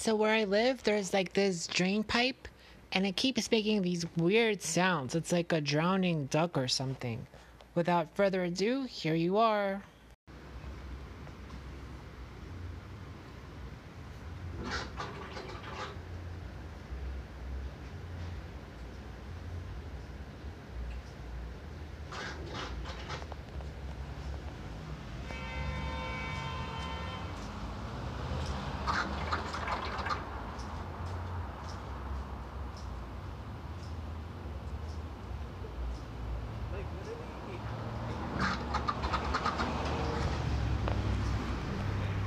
So where I live, there's like this drain pipe, and it keeps making these weird sounds. It's like a drowning duck or something. Without further ado, here you are.